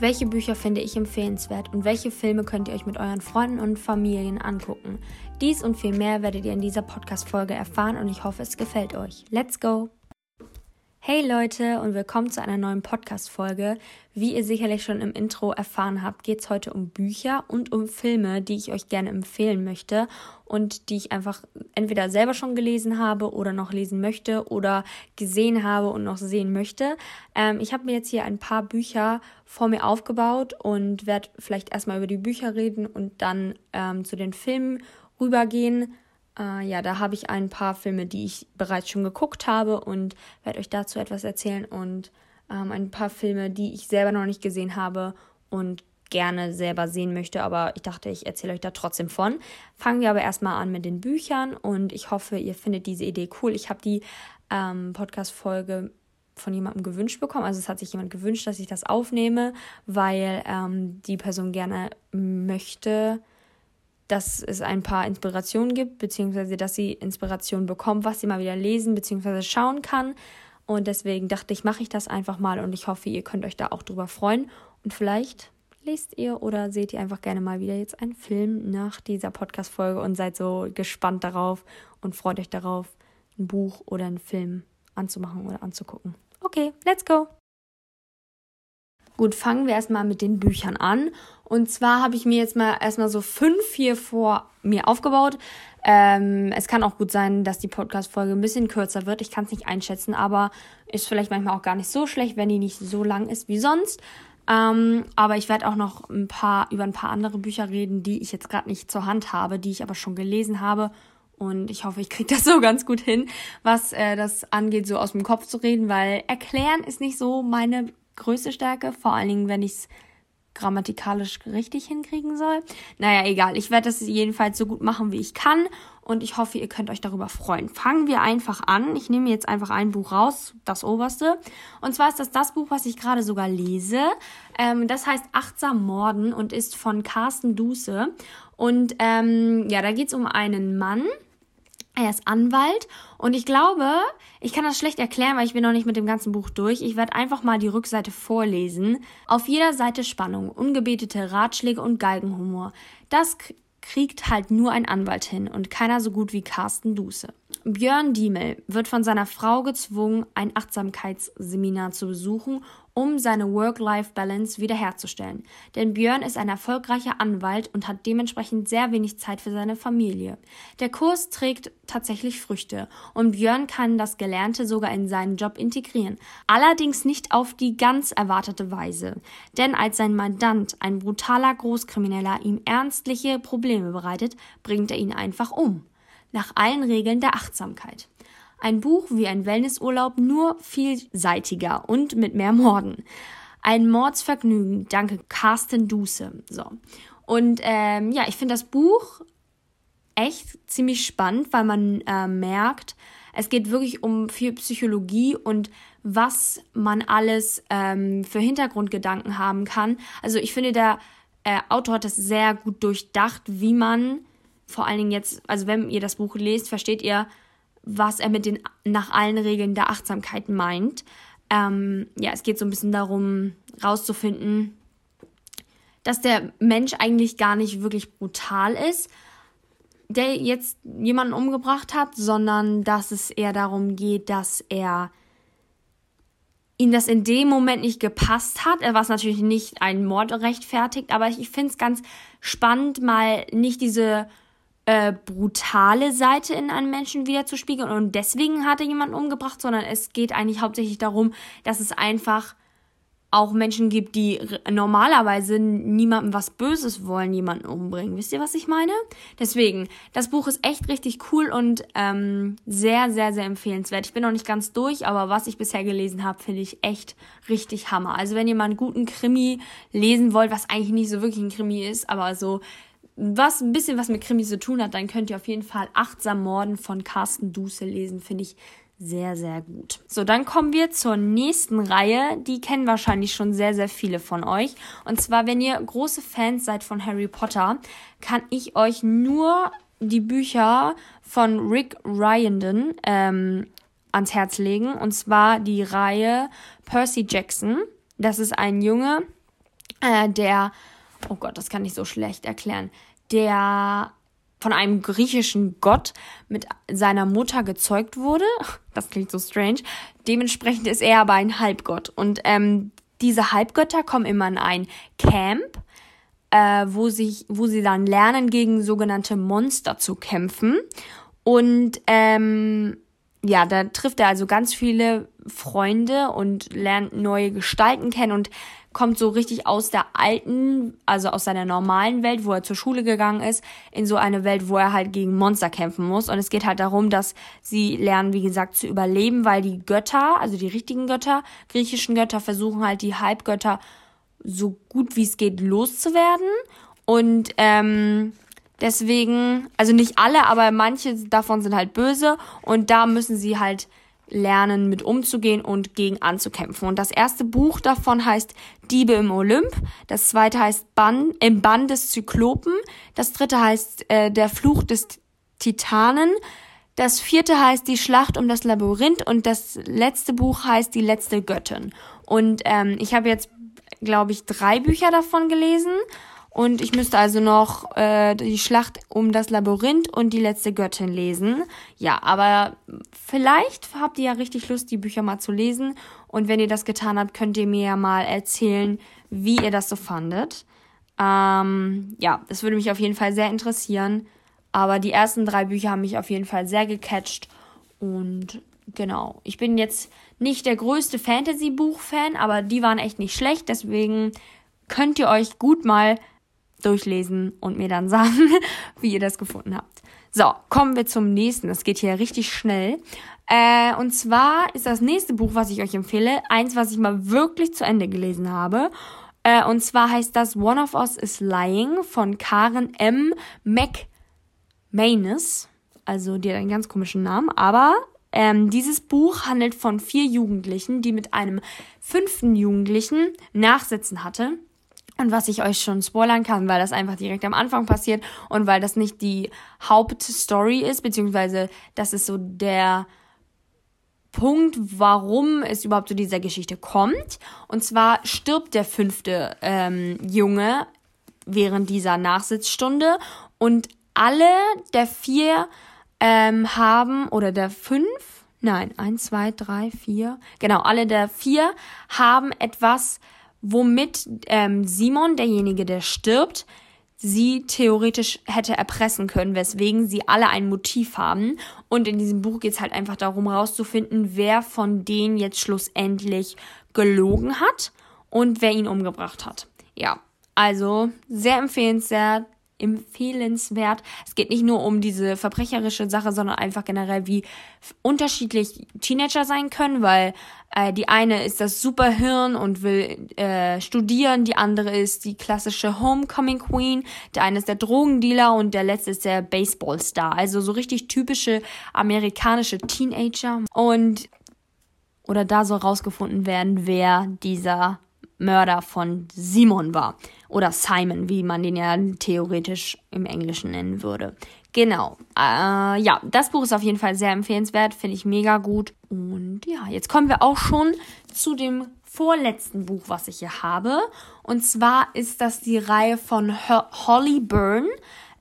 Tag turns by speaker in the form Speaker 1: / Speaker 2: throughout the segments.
Speaker 1: welche Bücher finde ich empfehlenswert und welche Filme könnt ihr euch mit euren Freunden und Familien angucken. Dies und viel mehr werdet ihr in dieser Podcast-Folge erfahren und ich hoffe, es gefällt euch. Let's go! Hey Leute und willkommen zu einer neuen Podcast-Folge. Wie ihr sicherlich schon im Intro erfahren habt, geht es heute um Bücher und um Filme, die ich euch gerne empfehlen möchte und die ich einfach entweder selber schon gelesen habe oder noch lesen möchte oder gesehen habe und noch sehen möchte. Ähm, ich habe mir jetzt hier ein paar Bücher vor mir aufgebaut und werde vielleicht erstmal über die Bücher reden und dann ähm, zu den Filmen rübergehen äh, ja, da habe ich ein paar Filme, die ich bereits schon geguckt habe und werde euch dazu etwas erzählen und ähm, ein paar Filme, die ich selber noch nicht gesehen habe und gerne selber sehen möchte, aber ich dachte, ich erzähle euch da trotzdem von. Fangen wir aber erstmal an mit den Büchern und ich hoffe, ihr findet diese Idee cool. Ich habe die ähm, Podcast-Folge von jemandem gewünscht bekommen. Also es hat sich jemand gewünscht, dass ich das aufnehme, weil ähm, die Person gerne möchte, dass es ein paar Inspirationen gibt, beziehungsweise dass sie Inspiration bekommt, was sie mal wieder lesen beziehungsweise schauen kann. Und deswegen dachte ich, mache ich das einfach mal und ich hoffe, ihr könnt euch da auch drüber freuen. Und vielleicht lest ihr oder seht ihr einfach gerne mal wieder jetzt einen Film nach dieser Podcast-Folge und seid so gespannt darauf und freut euch darauf, ein Buch oder einen Film anzumachen oder anzugucken. Okay, let's go! Gut, fangen wir erstmal mit den Büchern an. Und zwar habe ich mir jetzt mal erstmal so fünf hier vor mir aufgebaut. Ähm, es kann auch gut sein, dass die Podcast-Folge ein bisschen kürzer wird. Ich kann es nicht einschätzen, aber ist vielleicht manchmal auch gar nicht so schlecht, wenn die nicht so lang ist wie sonst. Ähm, aber ich werde auch noch ein paar über ein paar andere Bücher reden, die ich jetzt gerade nicht zur Hand habe, die ich aber schon gelesen habe. Und ich hoffe, ich kriege das so ganz gut hin, was äh, das angeht, so aus dem Kopf zu reden, weil erklären ist nicht so meine größte Stärke, vor allen Dingen, wenn ich es grammatikalisch richtig hinkriegen soll. Naja, egal. Ich werde das jedenfalls so gut machen, wie ich kann. Und ich hoffe, ihr könnt euch darüber freuen. Fangen wir einfach an. Ich nehme jetzt einfach ein Buch raus, das oberste. Und zwar ist das das Buch, was ich gerade sogar lese. Ähm, das heißt Achtsam Morden und ist von Carsten Duse. Und ähm, ja, da geht es um einen Mann, er ist Anwalt und ich glaube, ich kann das schlecht erklären, weil ich bin noch nicht mit dem ganzen Buch durch. Ich werde einfach mal die Rückseite vorlesen. Auf jeder Seite Spannung, ungebetete Ratschläge und Galgenhumor. Das kriegt halt nur ein Anwalt hin und keiner so gut wie Carsten Duse. Björn Diemel wird von seiner Frau gezwungen, ein Achtsamkeitsseminar zu besuchen um seine Work-Life-Balance wiederherzustellen. Denn Björn ist ein erfolgreicher Anwalt und hat dementsprechend sehr wenig Zeit für seine Familie. Der Kurs trägt tatsächlich Früchte und Björn kann das Gelernte sogar in seinen Job integrieren. Allerdings nicht auf die ganz erwartete Weise. Denn als sein Mandant, ein brutaler Großkrimineller, ihm ernstliche Probleme bereitet, bringt er ihn einfach um. Nach allen Regeln der Achtsamkeit. Ein Buch wie ein Wellnessurlaub, nur vielseitiger und mit mehr Morden. Ein Mordsvergnügen, danke Carsten Duse. So. Und ähm, ja, ich finde das Buch echt ziemlich spannend, weil man äh, merkt, es geht wirklich um viel Psychologie und was man alles ähm, für Hintergrundgedanken haben kann. Also ich finde, der äh, Autor hat das sehr gut durchdacht, wie man vor allen Dingen jetzt, also wenn ihr das Buch lest, versteht ihr, was er mit den nach allen Regeln der Achtsamkeit meint. Ähm, ja, es geht so ein bisschen darum, rauszufinden, dass der Mensch eigentlich gar nicht wirklich brutal ist, der jetzt jemanden umgebracht hat, sondern dass es eher darum geht, dass er ihm das in dem Moment nicht gepasst hat, was natürlich nicht einen Mord rechtfertigt, aber ich finde es ganz spannend, mal nicht diese äh, brutale Seite in einem Menschen wiederzuspiegeln und deswegen hat er jemanden umgebracht, sondern es geht eigentlich hauptsächlich darum, dass es einfach auch Menschen gibt, die normalerweise niemandem was Böses wollen, jemanden umbringen. Wisst ihr, was ich meine? Deswegen, das Buch ist echt richtig cool und ähm, sehr, sehr, sehr empfehlenswert. Ich bin noch nicht ganz durch, aber was ich bisher gelesen habe, finde ich echt richtig Hammer. Also wenn ihr mal einen guten Krimi lesen wollt, was eigentlich nicht so wirklich ein Krimi ist, aber so was ein bisschen was mit Krimi zu tun hat, dann könnt ihr auf jeden Fall Achtsam Morden von Carsten Duse lesen. Finde ich sehr, sehr gut. So, dann kommen wir zur nächsten Reihe. Die kennen wahrscheinlich schon sehr, sehr viele von euch. Und zwar, wenn ihr große Fans seid von Harry Potter, kann ich euch nur die Bücher von Rick Ryanden ähm, ans Herz legen. Und zwar die Reihe Percy Jackson. Das ist ein Junge, äh, der, oh Gott, das kann ich so schlecht erklären, der von einem griechischen Gott mit seiner Mutter gezeugt wurde. Das klingt so strange. Dementsprechend ist er aber ein Halbgott. Und ähm, diese Halbgötter kommen immer in ein Camp, äh, wo, sich, wo sie dann lernen, gegen sogenannte Monster zu kämpfen. Und ähm, ja, da trifft er also ganz viele Freunde und lernt neue Gestalten kennen und kommt so richtig aus der alten, also aus seiner normalen Welt, wo er zur Schule gegangen ist, in so eine Welt, wo er halt gegen Monster kämpfen muss. Und es geht halt darum, dass sie lernen, wie gesagt, zu überleben, weil die Götter, also die richtigen Götter, griechischen Götter, versuchen halt die Halbgötter so gut wie es geht loszuwerden. Und ähm, deswegen, also nicht alle, aber manche davon sind halt böse und da müssen sie halt lernen, mit umzugehen und gegen anzukämpfen. Und das erste Buch davon heißt Diebe im Olymp. Das zweite heißt Bann, Im Bann des Zyklopen. Das dritte heißt äh, Der Fluch des Titanen. Das vierte heißt Die Schlacht um das Labyrinth. Und das letzte Buch heißt Die letzte Göttin. Und ähm, ich habe jetzt, glaube ich, drei Bücher davon gelesen. Und ich müsste also noch äh, die Schlacht um das Labyrinth und die letzte Göttin lesen. Ja, aber vielleicht habt ihr ja richtig Lust, die Bücher mal zu lesen. Und wenn ihr das getan habt, könnt ihr mir ja mal erzählen, wie ihr das so fandet. Ähm, ja, das würde mich auf jeden Fall sehr interessieren. Aber die ersten drei Bücher haben mich auf jeden Fall sehr gecatcht. Und genau, ich bin jetzt nicht der größte Fantasy-Buch-Fan, aber die waren echt nicht schlecht. Deswegen könnt ihr euch gut mal durchlesen und mir dann sagen, wie ihr das gefunden habt. So, kommen wir zum nächsten. Das geht hier richtig schnell. Äh, und zwar ist das nächste Buch, was ich euch empfehle, eins, was ich mal wirklich zu Ende gelesen habe. Äh, und zwar heißt das One of Us is Lying von Karen M. McManus. Also die hat einen ganz komischen Namen, aber ähm, dieses Buch handelt von vier Jugendlichen, die mit einem fünften Jugendlichen Nachsitzen hatte und was ich euch schon spoilern kann, weil das einfach direkt am Anfang passiert und weil das nicht die Hauptstory ist, beziehungsweise das ist so der Punkt, warum es überhaupt zu dieser Geschichte kommt. Und zwar stirbt der fünfte ähm, Junge während dieser Nachsitzstunde und alle der vier ähm, haben, oder der fünf, nein, eins, zwei, drei, vier, genau, alle der vier haben etwas womit ähm, Simon, derjenige, der stirbt, sie theoretisch hätte erpressen können, weswegen sie alle ein Motiv haben. Und in diesem Buch geht es halt einfach darum, rauszufinden, wer von denen jetzt schlussendlich gelogen hat und wer ihn umgebracht hat. Ja, also sehr empfehlenswert empfehlenswert. Es geht nicht nur um diese verbrecherische Sache, sondern einfach generell, wie unterschiedlich Teenager sein können, weil äh, die eine ist das Superhirn und will äh, studieren, die andere ist die klassische Homecoming Queen, der eine ist der Drogendealer und der letzte ist der Baseballstar. Also so richtig typische amerikanische Teenager. Und oder da soll rausgefunden werden, wer dieser Mörder von Simon war. Oder Simon, wie man den ja theoretisch im Englischen nennen würde. Genau. Äh, ja, das Buch ist auf jeden Fall sehr empfehlenswert, finde ich mega gut. Und ja, jetzt kommen wir auch schon zu dem vorletzten Buch, was ich hier habe. Und zwar ist das die Reihe von Holly Byrne.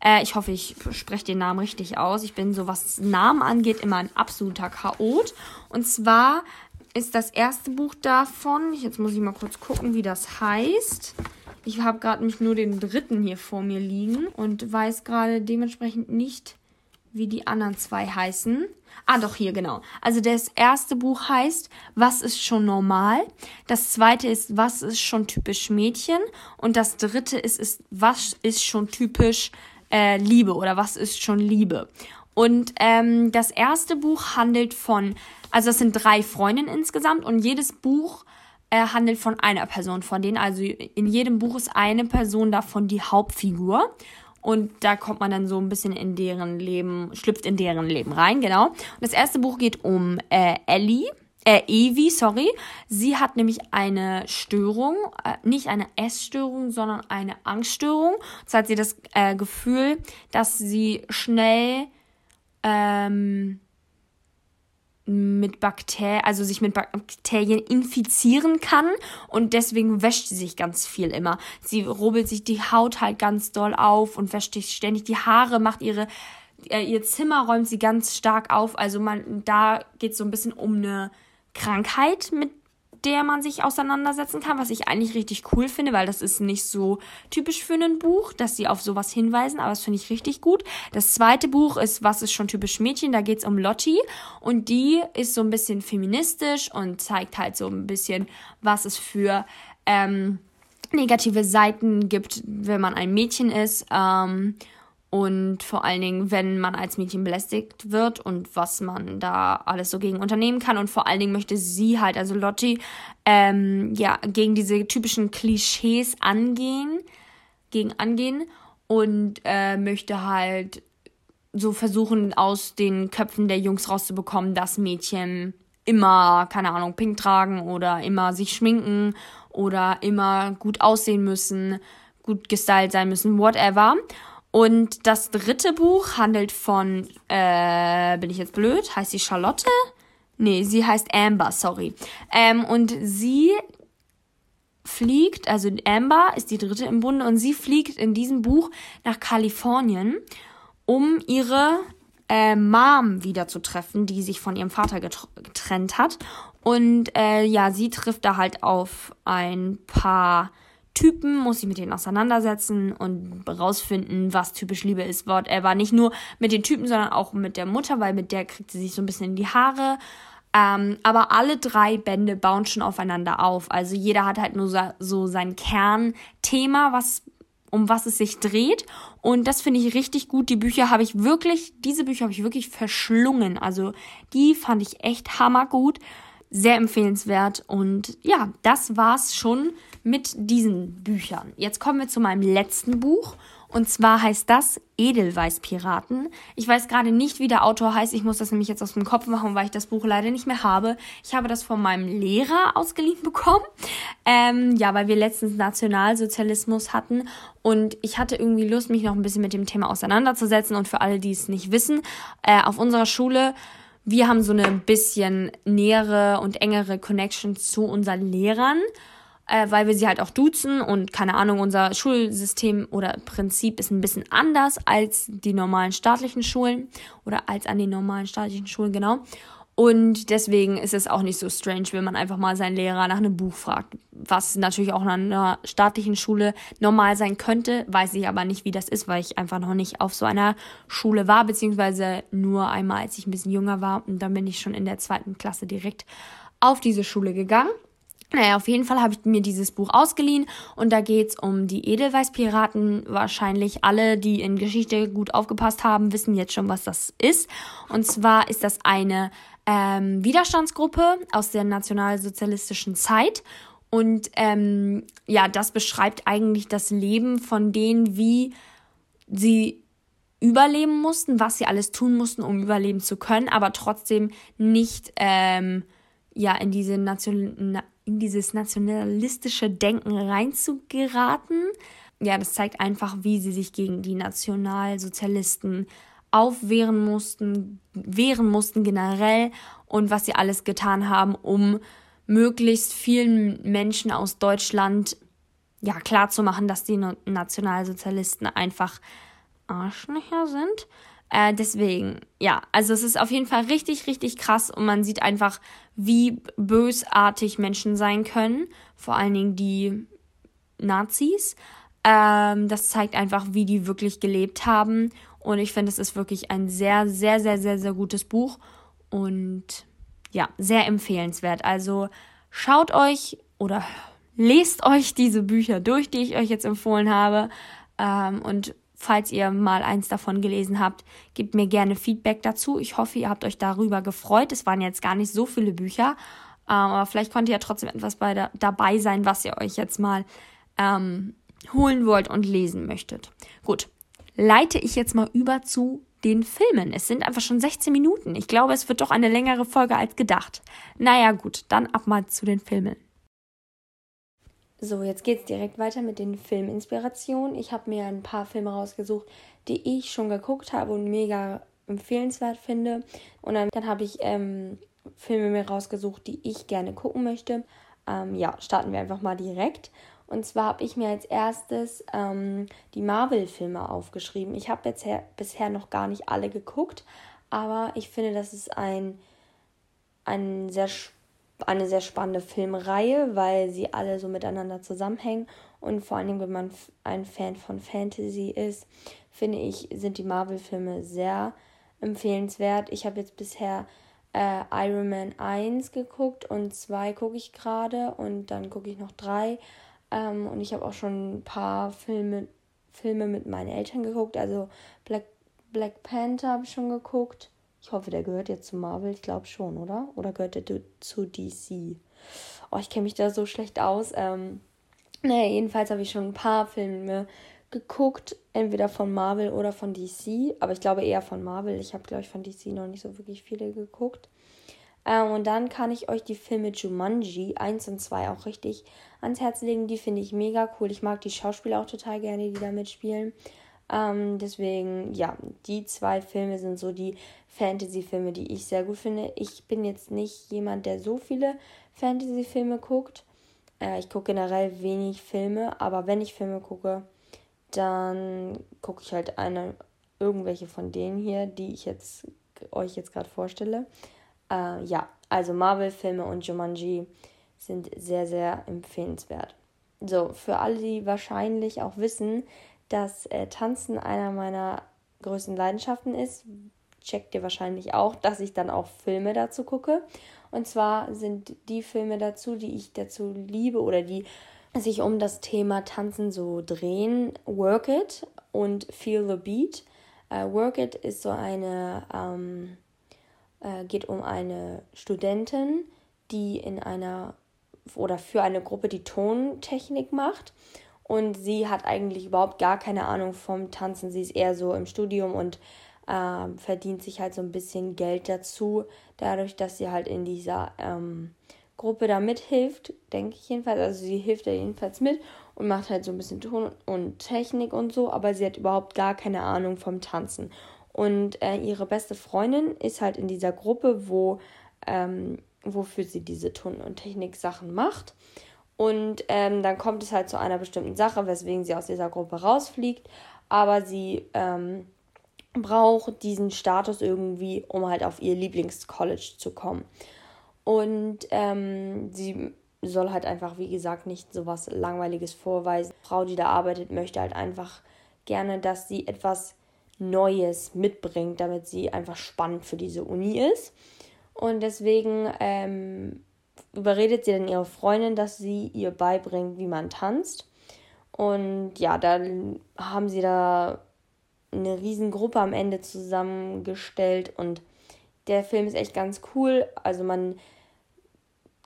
Speaker 1: Äh, ich hoffe, ich spreche den Namen richtig aus. Ich bin so, was Namen angeht, immer ein absoluter Chaot. Und zwar ist das erste Buch davon. Jetzt muss ich mal kurz gucken, wie das heißt. Ich habe gerade mich nur den dritten hier vor mir liegen und weiß gerade dementsprechend nicht, wie die anderen zwei heißen. Ah, doch, hier, genau. Also das erste Buch heißt, was ist schon normal? Das zweite ist, was ist schon typisch Mädchen? Und das dritte ist, ist was ist schon typisch äh, Liebe oder was ist schon Liebe? Und ähm, das erste Buch handelt von, also es sind drei Freundinnen insgesamt und jedes Buch äh, handelt von einer Person von denen. Also in jedem Buch ist eine Person davon die Hauptfigur. Und da kommt man dann so ein bisschen in deren Leben, schlüpft in deren Leben rein, genau. Und das erste Buch geht um äh, Ellie, äh, Evie, sorry. Sie hat nämlich eine Störung, äh, nicht eine Essstörung, sondern eine Angststörung. Und hat sie das äh, Gefühl, dass sie schnell ähm, mit Bakterien, also sich mit Bakterien infizieren kann und deswegen wäscht sie sich ganz viel immer. Sie rubbelt sich die Haut halt ganz doll auf und wäscht sich ständig die Haare, macht ihre äh, ihr Zimmer räumt sie ganz stark auf. Also man da geht es so ein bisschen um eine Krankheit, mit der man sich auseinandersetzen kann, was ich eigentlich richtig cool finde, weil das ist nicht so typisch für ein Buch, dass sie auf sowas hinweisen, aber das finde ich richtig gut. Das zweite Buch ist Was ist schon typisch Mädchen, da geht es um Lotti und die ist so ein bisschen feministisch und zeigt halt so ein bisschen, was es für ähm, negative Seiten gibt, wenn man ein Mädchen ist. Ähm, und vor allen Dingen, wenn man als Mädchen belästigt wird und was man da alles so gegen unternehmen kann. Und vor allen Dingen möchte sie halt, also Lotti, ähm, ja, gegen diese typischen Klischees angehen, gegen angehen und äh, möchte halt so versuchen, aus den Köpfen der Jungs rauszubekommen, dass Mädchen immer, keine Ahnung, pink tragen oder immer sich schminken oder immer gut aussehen müssen, gut gestylt sein müssen, whatever. Und das dritte Buch handelt von, äh, bin ich jetzt blöd? Heißt sie Charlotte? Nee, sie heißt Amber, sorry. Ähm, und sie fliegt, also Amber ist die dritte im Bunde und sie fliegt in diesem Buch nach Kalifornien, um ihre äh, Mom wiederzutreffen, die sich von ihrem Vater getrennt hat. Und äh, ja, sie trifft da halt auf ein paar Typen, muss sich mit denen auseinandersetzen und rausfinden, was typisch Liebe ist. Whatever. Nicht nur mit den Typen, sondern auch mit der Mutter, weil mit der kriegt sie sich so ein bisschen in die Haare. Ähm, aber alle drei Bände bauen schon aufeinander auf. Also jeder hat halt nur so, so sein Kernthema, was um was es sich dreht. Und das finde ich richtig gut. Die Bücher habe ich wirklich, diese Bücher habe ich wirklich verschlungen. Also die fand ich echt hammergut. Sehr empfehlenswert. Und ja, das war's schon mit diesen Büchern. Jetzt kommen wir zu meinem letzten Buch. Und zwar heißt das Edelweißpiraten. Ich weiß gerade nicht, wie der Autor heißt. Ich muss das nämlich jetzt aus dem Kopf machen, weil ich das Buch leider nicht mehr habe. Ich habe das von meinem Lehrer ausgeliehen bekommen. Ähm, ja, weil wir letztens Nationalsozialismus hatten. Und ich hatte irgendwie Lust, mich noch ein bisschen mit dem Thema auseinanderzusetzen. Und für alle, die es nicht wissen, äh, auf unserer Schule wir haben so eine bisschen nähere und engere Connection zu unseren Lehrern äh, weil wir sie halt auch duzen und keine Ahnung, unser Schulsystem oder Prinzip ist ein bisschen anders als die normalen staatlichen Schulen oder als an den normalen staatlichen Schulen, genau. Und deswegen ist es auch nicht so strange, wenn man einfach mal seinen Lehrer nach einem Buch fragt. Was natürlich auch an einer staatlichen Schule normal sein könnte, weiß ich aber nicht, wie das ist, weil ich einfach noch nicht auf so einer Schule war, beziehungsweise nur einmal, als ich ein bisschen jünger war. Und dann bin ich schon in der zweiten Klasse direkt auf diese Schule gegangen. Naja, auf jeden Fall habe ich mir dieses Buch ausgeliehen und da geht's um die Edelweißpiraten. Wahrscheinlich alle, die in Geschichte gut aufgepasst haben, wissen jetzt schon, was das ist. Und zwar ist das eine ähm, Widerstandsgruppe aus der nationalsozialistischen Zeit. Und ähm, ja, das beschreibt eigentlich das Leben von denen, wie sie überleben mussten, was sie alles tun mussten, um überleben zu können, aber trotzdem nicht ähm, ja in diese Nation in dieses nationalistische Denken reinzugeraten. Ja, das zeigt einfach, wie sie sich gegen die Nationalsozialisten aufwehren mussten, wehren mussten generell und was sie alles getan haben, um möglichst vielen Menschen aus Deutschland ja klarzumachen, dass die Nationalsozialisten einfach Arschlöcher sind. Äh, deswegen, ja, also es ist auf jeden Fall richtig, richtig krass und man sieht einfach, wie bösartig Menschen sein können, vor allen Dingen die Nazis. Ähm, das zeigt einfach, wie die wirklich gelebt haben und ich finde, es ist wirklich ein sehr, sehr, sehr, sehr, sehr gutes Buch und ja, sehr empfehlenswert. Also schaut euch oder lest euch diese Bücher durch, die ich euch jetzt empfohlen habe ähm, und Falls ihr mal eins davon gelesen habt, gebt mir gerne Feedback dazu. Ich hoffe, ihr habt euch darüber gefreut. Es waren jetzt gar nicht so viele Bücher, ähm, aber vielleicht konnte ja trotzdem etwas bei da, dabei sein, was ihr euch jetzt mal ähm, holen wollt und lesen möchtet. Gut, leite ich jetzt mal über zu den Filmen. Es sind einfach schon 16 Minuten. Ich glaube, es wird doch eine längere Folge als gedacht. Naja, gut, dann ab mal zu den Filmen. So, jetzt geht's direkt weiter mit den Filminspirationen. Ich habe mir ein paar Filme rausgesucht, die ich schon geguckt habe und mega empfehlenswert finde. Und dann, dann habe ich ähm, Filme mir rausgesucht, die ich gerne gucken möchte. Ähm, ja, starten wir einfach mal direkt. Und zwar habe ich mir als erstes ähm, die Marvel-Filme aufgeschrieben. Ich habe bisher, bisher noch gar nicht alle geguckt, aber ich finde, das ist ein, ein sehr, eine sehr spannende Filmreihe, weil sie alle so miteinander zusammenhängen. Und vor allem, wenn man ein Fan von Fantasy ist, finde ich, sind die Marvel-Filme sehr empfehlenswert. Ich habe jetzt bisher äh, Iron Man 1 geguckt und 2 gucke ich gerade und dann gucke ich noch 3. Ähm, und ich habe auch schon ein paar Filme, Filme mit meinen Eltern geguckt. Also Black, Black Panther habe ich schon geguckt. Ich hoffe, der gehört jetzt zu Marvel. Ich glaube schon, oder? Oder gehört der zu DC? Oh, ich kenne mich da so schlecht aus. Ähm, naja, jedenfalls habe ich schon ein paar Filme geguckt, entweder von Marvel oder von DC, aber ich glaube eher von Marvel. Ich habe, glaube ich, von DC noch nicht so wirklich viele geguckt. Ähm, und dann kann ich euch die Filme Jumanji 1 und 2 auch richtig ans Herz legen. Die finde ich mega cool. Ich mag die Schauspieler auch total gerne, die da mitspielen. Ähm, deswegen, ja, die zwei Filme sind so die Fantasy-Filme, die ich sehr gut finde. Ich bin jetzt nicht jemand, der so viele Fantasy-Filme guckt. Äh, ich gucke generell wenig Filme, aber wenn ich Filme gucke, dann gucke ich halt eine, irgendwelche von denen hier, die ich jetzt euch jetzt gerade vorstelle. Äh, ja, also Marvel-Filme und Jumanji sind sehr, sehr empfehlenswert. So, für alle, die wahrscheinlich auch wissen, dass äh, Tanzen einer meiner größten Leidenschaften ist, checkt ihr wahrscheinlich auch, dass ich dann auch Filme dazu gucke. Und zwar sind die Filme dazu, die ich dazu liebe oder die sich um das Thema Tanzen so drehen, Work It und Feel the Beat. Uh, Work It ist so eine ähm, äh, geht um eine Studentin, die in einer oder für eine Gruppe die Tontechnik macht. Und sie hat eigentlich überhaupt gar keine Ahnung vom Tanzen. Sie ist eher so im Studium und äh, verdient sich halt so ein bisschen Geld dazu, dadurch, dass sie halt in dieser ähm, Gruppe da mithilft, denke ich jedenfalls. Also sie hilft da jedenfalls mit und macht halt so ein bisschen Ton und Technik und so, aber sie hat überhaupt gar keine Ahnung vom Tanzen. Und äh, ihre beste Freundin ist halt in dieser Gruppe, wo, ähm, wofür sie diese Ton- und Technik-Sachen macht. Und ähm, dann kommt es halt zu einer bestimmten Sache, weswegen sie aus dieser Gruppe rausfliegt. Aber sie ähm, braucht diesen Status irgendwie, um halt auf ihr Lieblingscollege zu kommen. Und ähm, sie soll halt einfach, wie gesagt, nicht so was Langweiliges vorweisen. Die Frau, die da arbeitet, möchte halt einfach gerne, dass sie etwas Neues mitbringt, damit sie einfach spannend für diese Uni ist. Und deswegen ähm, überredet sie dann ihre Freundin, dass sie ihr beibringt, wie man tanzt. Und ja, dann haben sie da eine Riesengruppe am Ende zusammengestellt und der Film ist echt ganz cool. Also man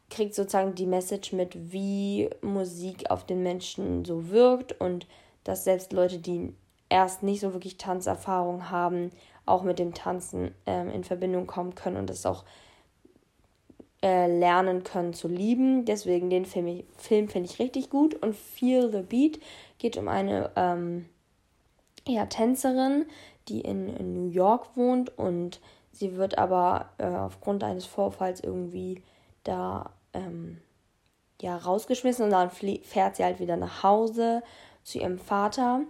Speaker 1: kriegt sozusagen die Message mit, wie Musik auf den Menschen so wirkt und dass selbst Leute, die erst nicht so wirklich Tanzerfahrung haben, auch mit dem Tanzen ähm, in Verbindung kommen können und das auch äh, lernen können zu lieben. Deswegen den Film, Film finde ich richtig gut. Und Feel the Beat geht um eine ähm, ja, Tänzerin, die in, in, New York wohnt und sie wird aber äh, aufgrund eines Vorfalls irgendwie da ähm, ja, rausgeschmissen und dann fährt sie halt wieder nach Hause zu ihrem Vater.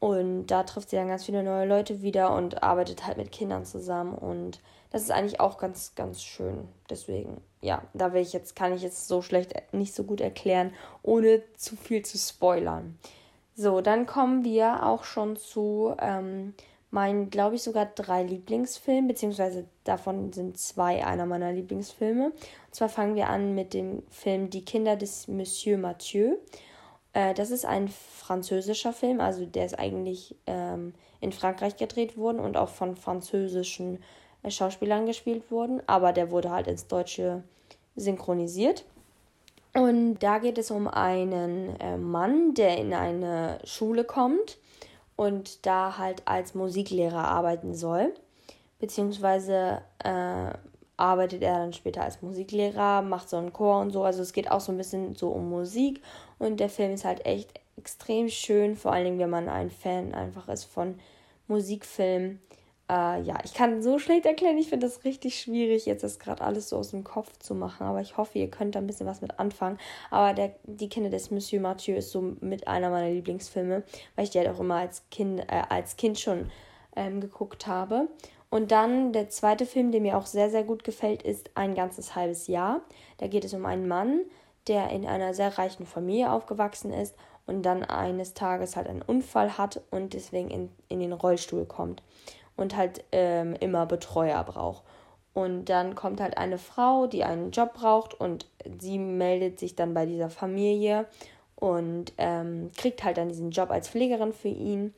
Speaker 1: Und da trifft sie dann ganz viele neue Leute wieder und arbeitet halt mit Kindern zusammen. Und das ist eigentlich auch ganz, ganz schön. Deswegen, ja, da will ich jetzt, kann ich jetzt so schlecht nicht so gut erklären, ohne zu viel zu spoilern. So, dann kommen wir auch schon zu ähm, meinen, glaube ich, sogar drei Lieblingsfilmen, beziehungsweise davon sind zwei einer meiner Lieblingsfilme. Und zwar fangen wir an mit dem Film Die Kinder des Monsieur Mathieu. Äh, das ist ein französischer Film, also der ist eigentlich ähm, in Frankreich gedreht worden und auch von französischen äh, Schauspielern gespielt worden, aber der wurde halt ins Deutsche synchronisiert. Und da geht es um einen äh, Mann, der in eine Schule kommt und da halt als Musiklehrer arbeiten soll, beziehungsweise äh, arbeitet er dann später als Musiklehrer, macht so einen Chor und so. Also es geht auch so ein bisschen so um Musik und der Film ist halt echt extrem schön, vor allen Dingen, wenn man ein Fan einfach ist von Musikfilmen. Äh, ja, ich kann so schlecht erklären. Ich finde das richtig schwierig, jetzt das gerade alles so aus dem Kopf zu machen. Aber ich hoffe, ihr könnt da ein bisschen was mit anfangen. Aber der, die Kinder des Monsieur Mathieu ist so mit einer meiner Lieblingsfilme, weil ich die halt auch immer als Kind, äh, als kind schon ähm, geguckt habe. Und dann der zweite Film, der mir auch sehr, sehr gut gefällt, ist Ein ganzes halbes Jahr. Da geht es um einen Mann, der in einer sehr reichen Familie aufgewachsen ist und dann eines Tages halt einen Unfall hat und deswegen in, in den Rollstuhl kommt und halt ähm, immer Betreuer braucht. Und dann kommt halt eine Frau, die einen Job braucht und sie meldet sich dann bei dieser Familie und ähm, kriegt halt dann diesen Job als Pflegerin für ihn.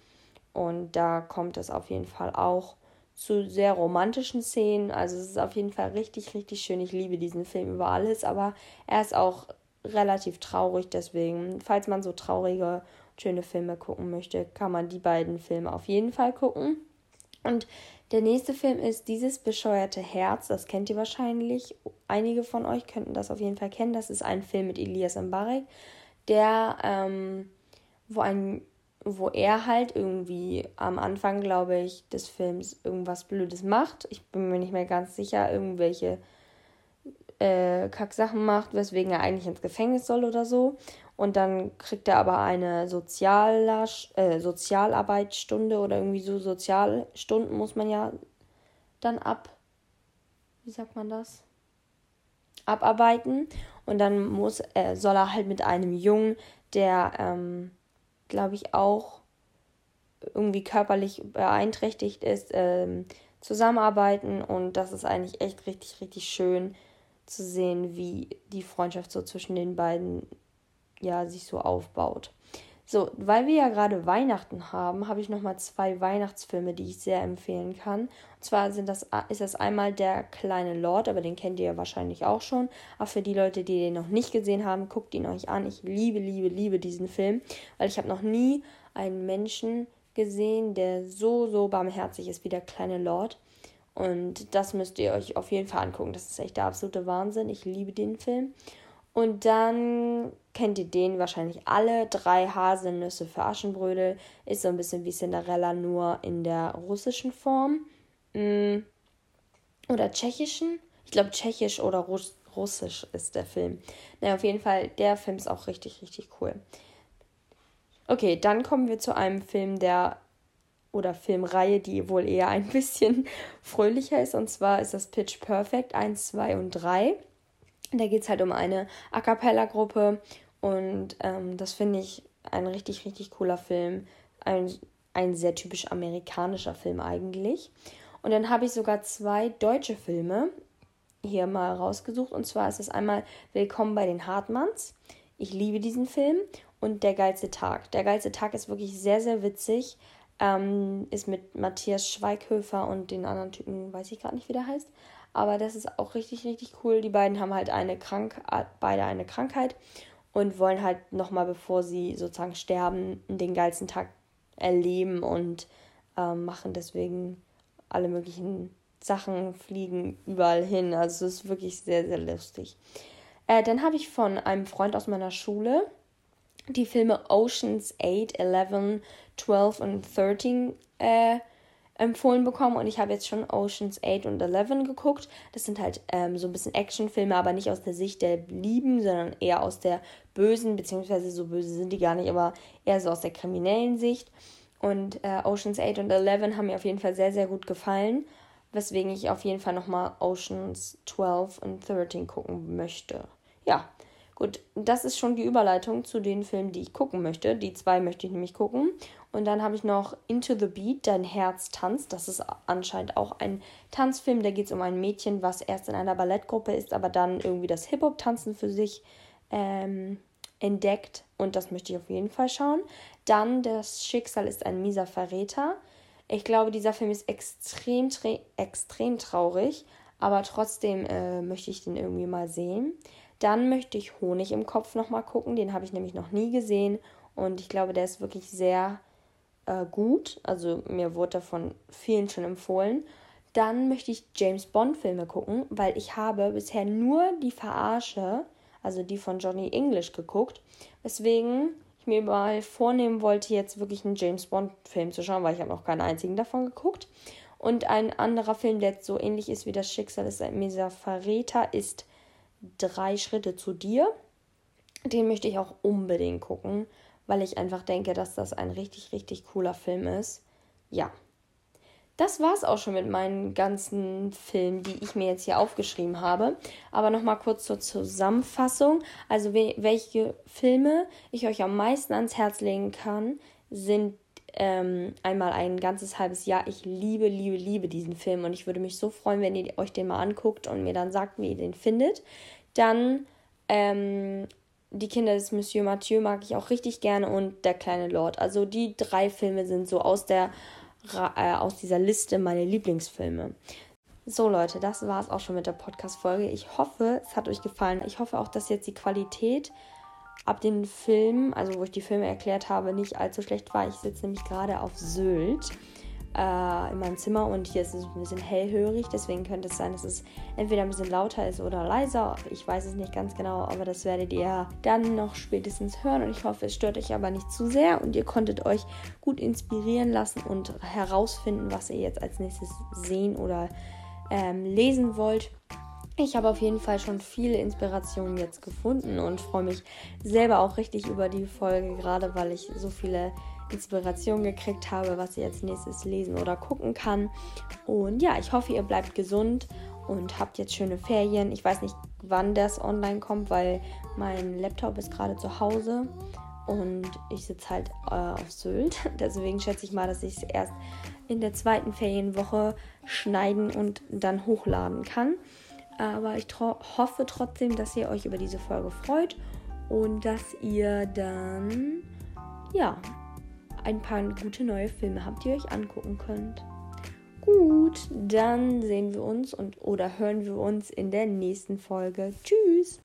Speaker 1: Und da kommt es auf jeden Fall auch zu sehr romantischen Szenen. Also es ist auf jeden Fall richtig, richtig schön. Ich liebe diesen Film über alles, aber er ist auch relativ traurig. Deswegen, falls man so traurige, schöne Filme gucken möchte, kann man die beiden Filme auf jeden Fall gucken. Und der nächste Film ist Dieses bescheuerte Herz. Das kennt ihr wahrscheinlich. Einige von euch könnten das auf jeden Fall kennen. Das ist ein Film mit Elias Mbarek, der, ähm, wo ein wo er halt irgendwie am Anfang, glaube ich, des Films irgendwas Blödes macht. Ich bin mir nicht mehr ganz sicher, irgendwelche äh, Kacksachen macht, weswegen er eigentlich ins Gefängnis soll oder so. Und dann kriegt er aber eine Sozialer, äh, Sozialarbeitsstunde oder irgendwie so Sozialstunden muss man ja dann ab. Wie sagt man das? Abarbeiten. Und dann muss, äh, soll er halt mit einem Jungen, der, ähm, glaube ich, auch irgendwie körperlich beeinträchtigt ist, ähm, zusammenarbeiten. Und das ist eigentlich echt richtig, richtig schön zu sehen, wie die Freundschaft so zwischen den beiden ja, sich so aufbaut. So, weil wir ja gerade Weihnachten haben, habe ich nochmal zwei Weihnachtsfilme, die ich sehr empfehlen kann. Und zwar sind das, ist das einmal Der kleine Lord, aber den kennt ihr ja wahrscheinlich auch schon. Aber für die Leute, die den noch nicht gesehen haben, guckt ihn euch an. Ich liebe, liebe, liebe diesen Film, weil ich habe noch nie einen Menschen gesehen, der so, so barmherzig ist wie der kleine Lord. Und das müsst ihr euch auf jeden Fall angucken. Das ist echt der absolute Wahnsinn. Ich liebe den Film. Und dann kennt ihr den wahrscheinlich alle. Drei Haselnüsse für Aschenbrödel. Ist so ein bisschen wie Cinderella, nur in der russischen Form. Mm. Oder tschechischen. Ich glaube, tschechisch oder Russ russisch ist der Film. Na, auf jeden Fall, der Film ist auch richtig, richtig cool. Okay, dann kommen wir zu einem Film, der oder Filmreihe, die wohl eher ein bisschen fröhlicher ist. Und zwar ist das Pitch Perfect 1, 2 und 3. Da geht es halt um eine A cappella-Gruppe und ähm, das finde ich ein richtig, richtig cooler Film. Ein, ein sehr typisch amerikanischer Film eigentlich. Und dann habe ich sogar zwei deutsche Filme hier mal rausgesucht. Und zwar ist es einmal Willkommen bei den Hartmanns. Ich liebe diesen Film. Und Der geilste Tag. Der geilste Tag ist wirklich sehr, sehr witzig. Ähm, ist mit Matthias Schweighöfer und den anderen Typen, weiß ich gerade nicht, wie der heißt. Aber das ist auch richtig, richtig cool. Die beiden haben halt eine Krankheit, beide eine Krankheit und wollen halt nochmal, bevor sie sozusagen sterben, den geilsten Tag erleben und äh, machen deswegen alle möglichen Sachen, fliegen überall hin. Also es ist wirklich sehr, sehr lustig. Äh, dann habe ich von einem Freund aus meiner Schule die Filme Oceans 8, 11, 12 und 13 äh, empfohlen bekommen und ich habe jetzt schon Oceans 8 und 11 geguckt. Das sind halt ähm, so ein bisschen Actionfilme, aber nicht aus der Sicht der Lieben, sondern eher aus der bösen, beziehungsweise so böse sind die gar nicht, aber eher so aus der kriminellen Sicht. Und äh, Oceans 8 und 11 haben mir auf jeden Fall sehr, sehr gut gefallen, weswegen ich auf jeden Fall nochmal Oceans 12 und 13 gucken möchte. Ja, Gut, das ist schon die Überleitung zu den Filmen, die ich gucken möchte. Die zwei möchte ich nämlich gucken. Und dann habe ich noch Into the Beat, Dein Herz tanzt. Das ist anscheinend auch ein Tanzfilm. Da geht es um ein Mädchen, was erst in einer Ballettgruppe ist, aber dann irgendwie das Hip-Hop-Tanzen für sich ähm, entdeckt. Und das möchte ich auf jeden Fall schauen. Dann Das Schicksal ist ein mieser Verräter. Ich glaube, dieser Film ist extrem, extrem traurig, aber trotzdem äh, möchte ich den irgendwie mal sehen. Dann möchte ich Honig im Kopf nochmal gucken. Den habe ich nämlich noch nie gesehen. Und ich glaube, der ist wirklich sehr äh, gut. Also mir wurde davon vielen schon empfohlen. Dann möchte ich James Bond-Filme gucken, weil ich habe bisher nur die Verarsche, also die von Johnny English, geguckt. Weswegen ich mir mal vornehmen wollte, jetzt wirklich einen James Bond-Film zu schauen, weil ich habe noch keinen einzigen davon geguckt. Und ein anderer Film, der so ähnlich ist wie das Schicksal ein mieser Verräter, ist Drei Schritte zu dir. Den möchte ich auch unbedingt gucken, weil ich einfach denke, dass das ein richtig, richtig cooler Film ist. Ja. Das war es auch schon mit meinen ganzen Filmen, die ich mir jetzt hier aufgeschrieben habe. Aber nochmal kurz zur Zusammenfassung. Also welche Filme ich euch am meisten ans Herz legen kann, sind ähm, einmal ein ganzes halbes Jahr. Ich liebe, liebe, liebe diesen Film und ich würde mich so freuen, wenn ihr euch den mal anguckt und mir dann sagt, wie ihr den findet. Dann ähm, die Kinder des Monsieur Mathieu mag ich auch richtig gerne und Der kleine Lord. Also die drei Filme sind so aus der äh, aus dieser Liste meine Lieblingsfilme. So Leute, das war es auch schon mit der Podcast-Folge. Ich hoffe, es hat euch gefallen. Ich hoffe auch, dass jetzt die Qualität ab den Filmen, also wo ich die Filme erklärt habe, nicht allzu schlecht war. Ich sitze nämlich gerade auf Sylt äh, in meinem Zimmer und hier ist es ein bisschen hellhörig. Deswegen könnte es sein, dass es entweder ein bisschen lauter ist oder leiser. Ich weiß es nicht ganz genau, aber das werdet ihr dann noch spätestens hören. Und ich hoffe, es stört euch aber nicht zu sehr und ihr konntet euch gut inspirieren lassen und herausfinden, was ihr jetzt als nächstes sehen oder ähm, lesen wollt. Ich habe auf jeden Fall schon viele Inspirationen jetzt gefunden und freue mich selber auch richtig über die Folge, gerade weil ich so viele Inspirationen gekriegt habe, was ich als nächstes lesen oder gucken kann. Und ja, ich hoffe, ihr bleibt gesund und habt jetzt schöne Ferien. Ich weiß nicht, wann das online kommt, weil mein Laptop ist gerade zu Hause und ich sitze halt äh, auf Sylt. Deswegen schätze ich mal, dass ich es erst in der zweiten Ferienwoche schneiden und dann hochladen kann. Aber ich hoffe trotzdem, dass ihr euch über diese Folge freut und dass ihr dann, ja, ein paar gute neue Filme habt, die ihr euch angucken könnt. Gut, dann sehen wir uns und oder hören wir uns in der nächsten Folge. Tschüss!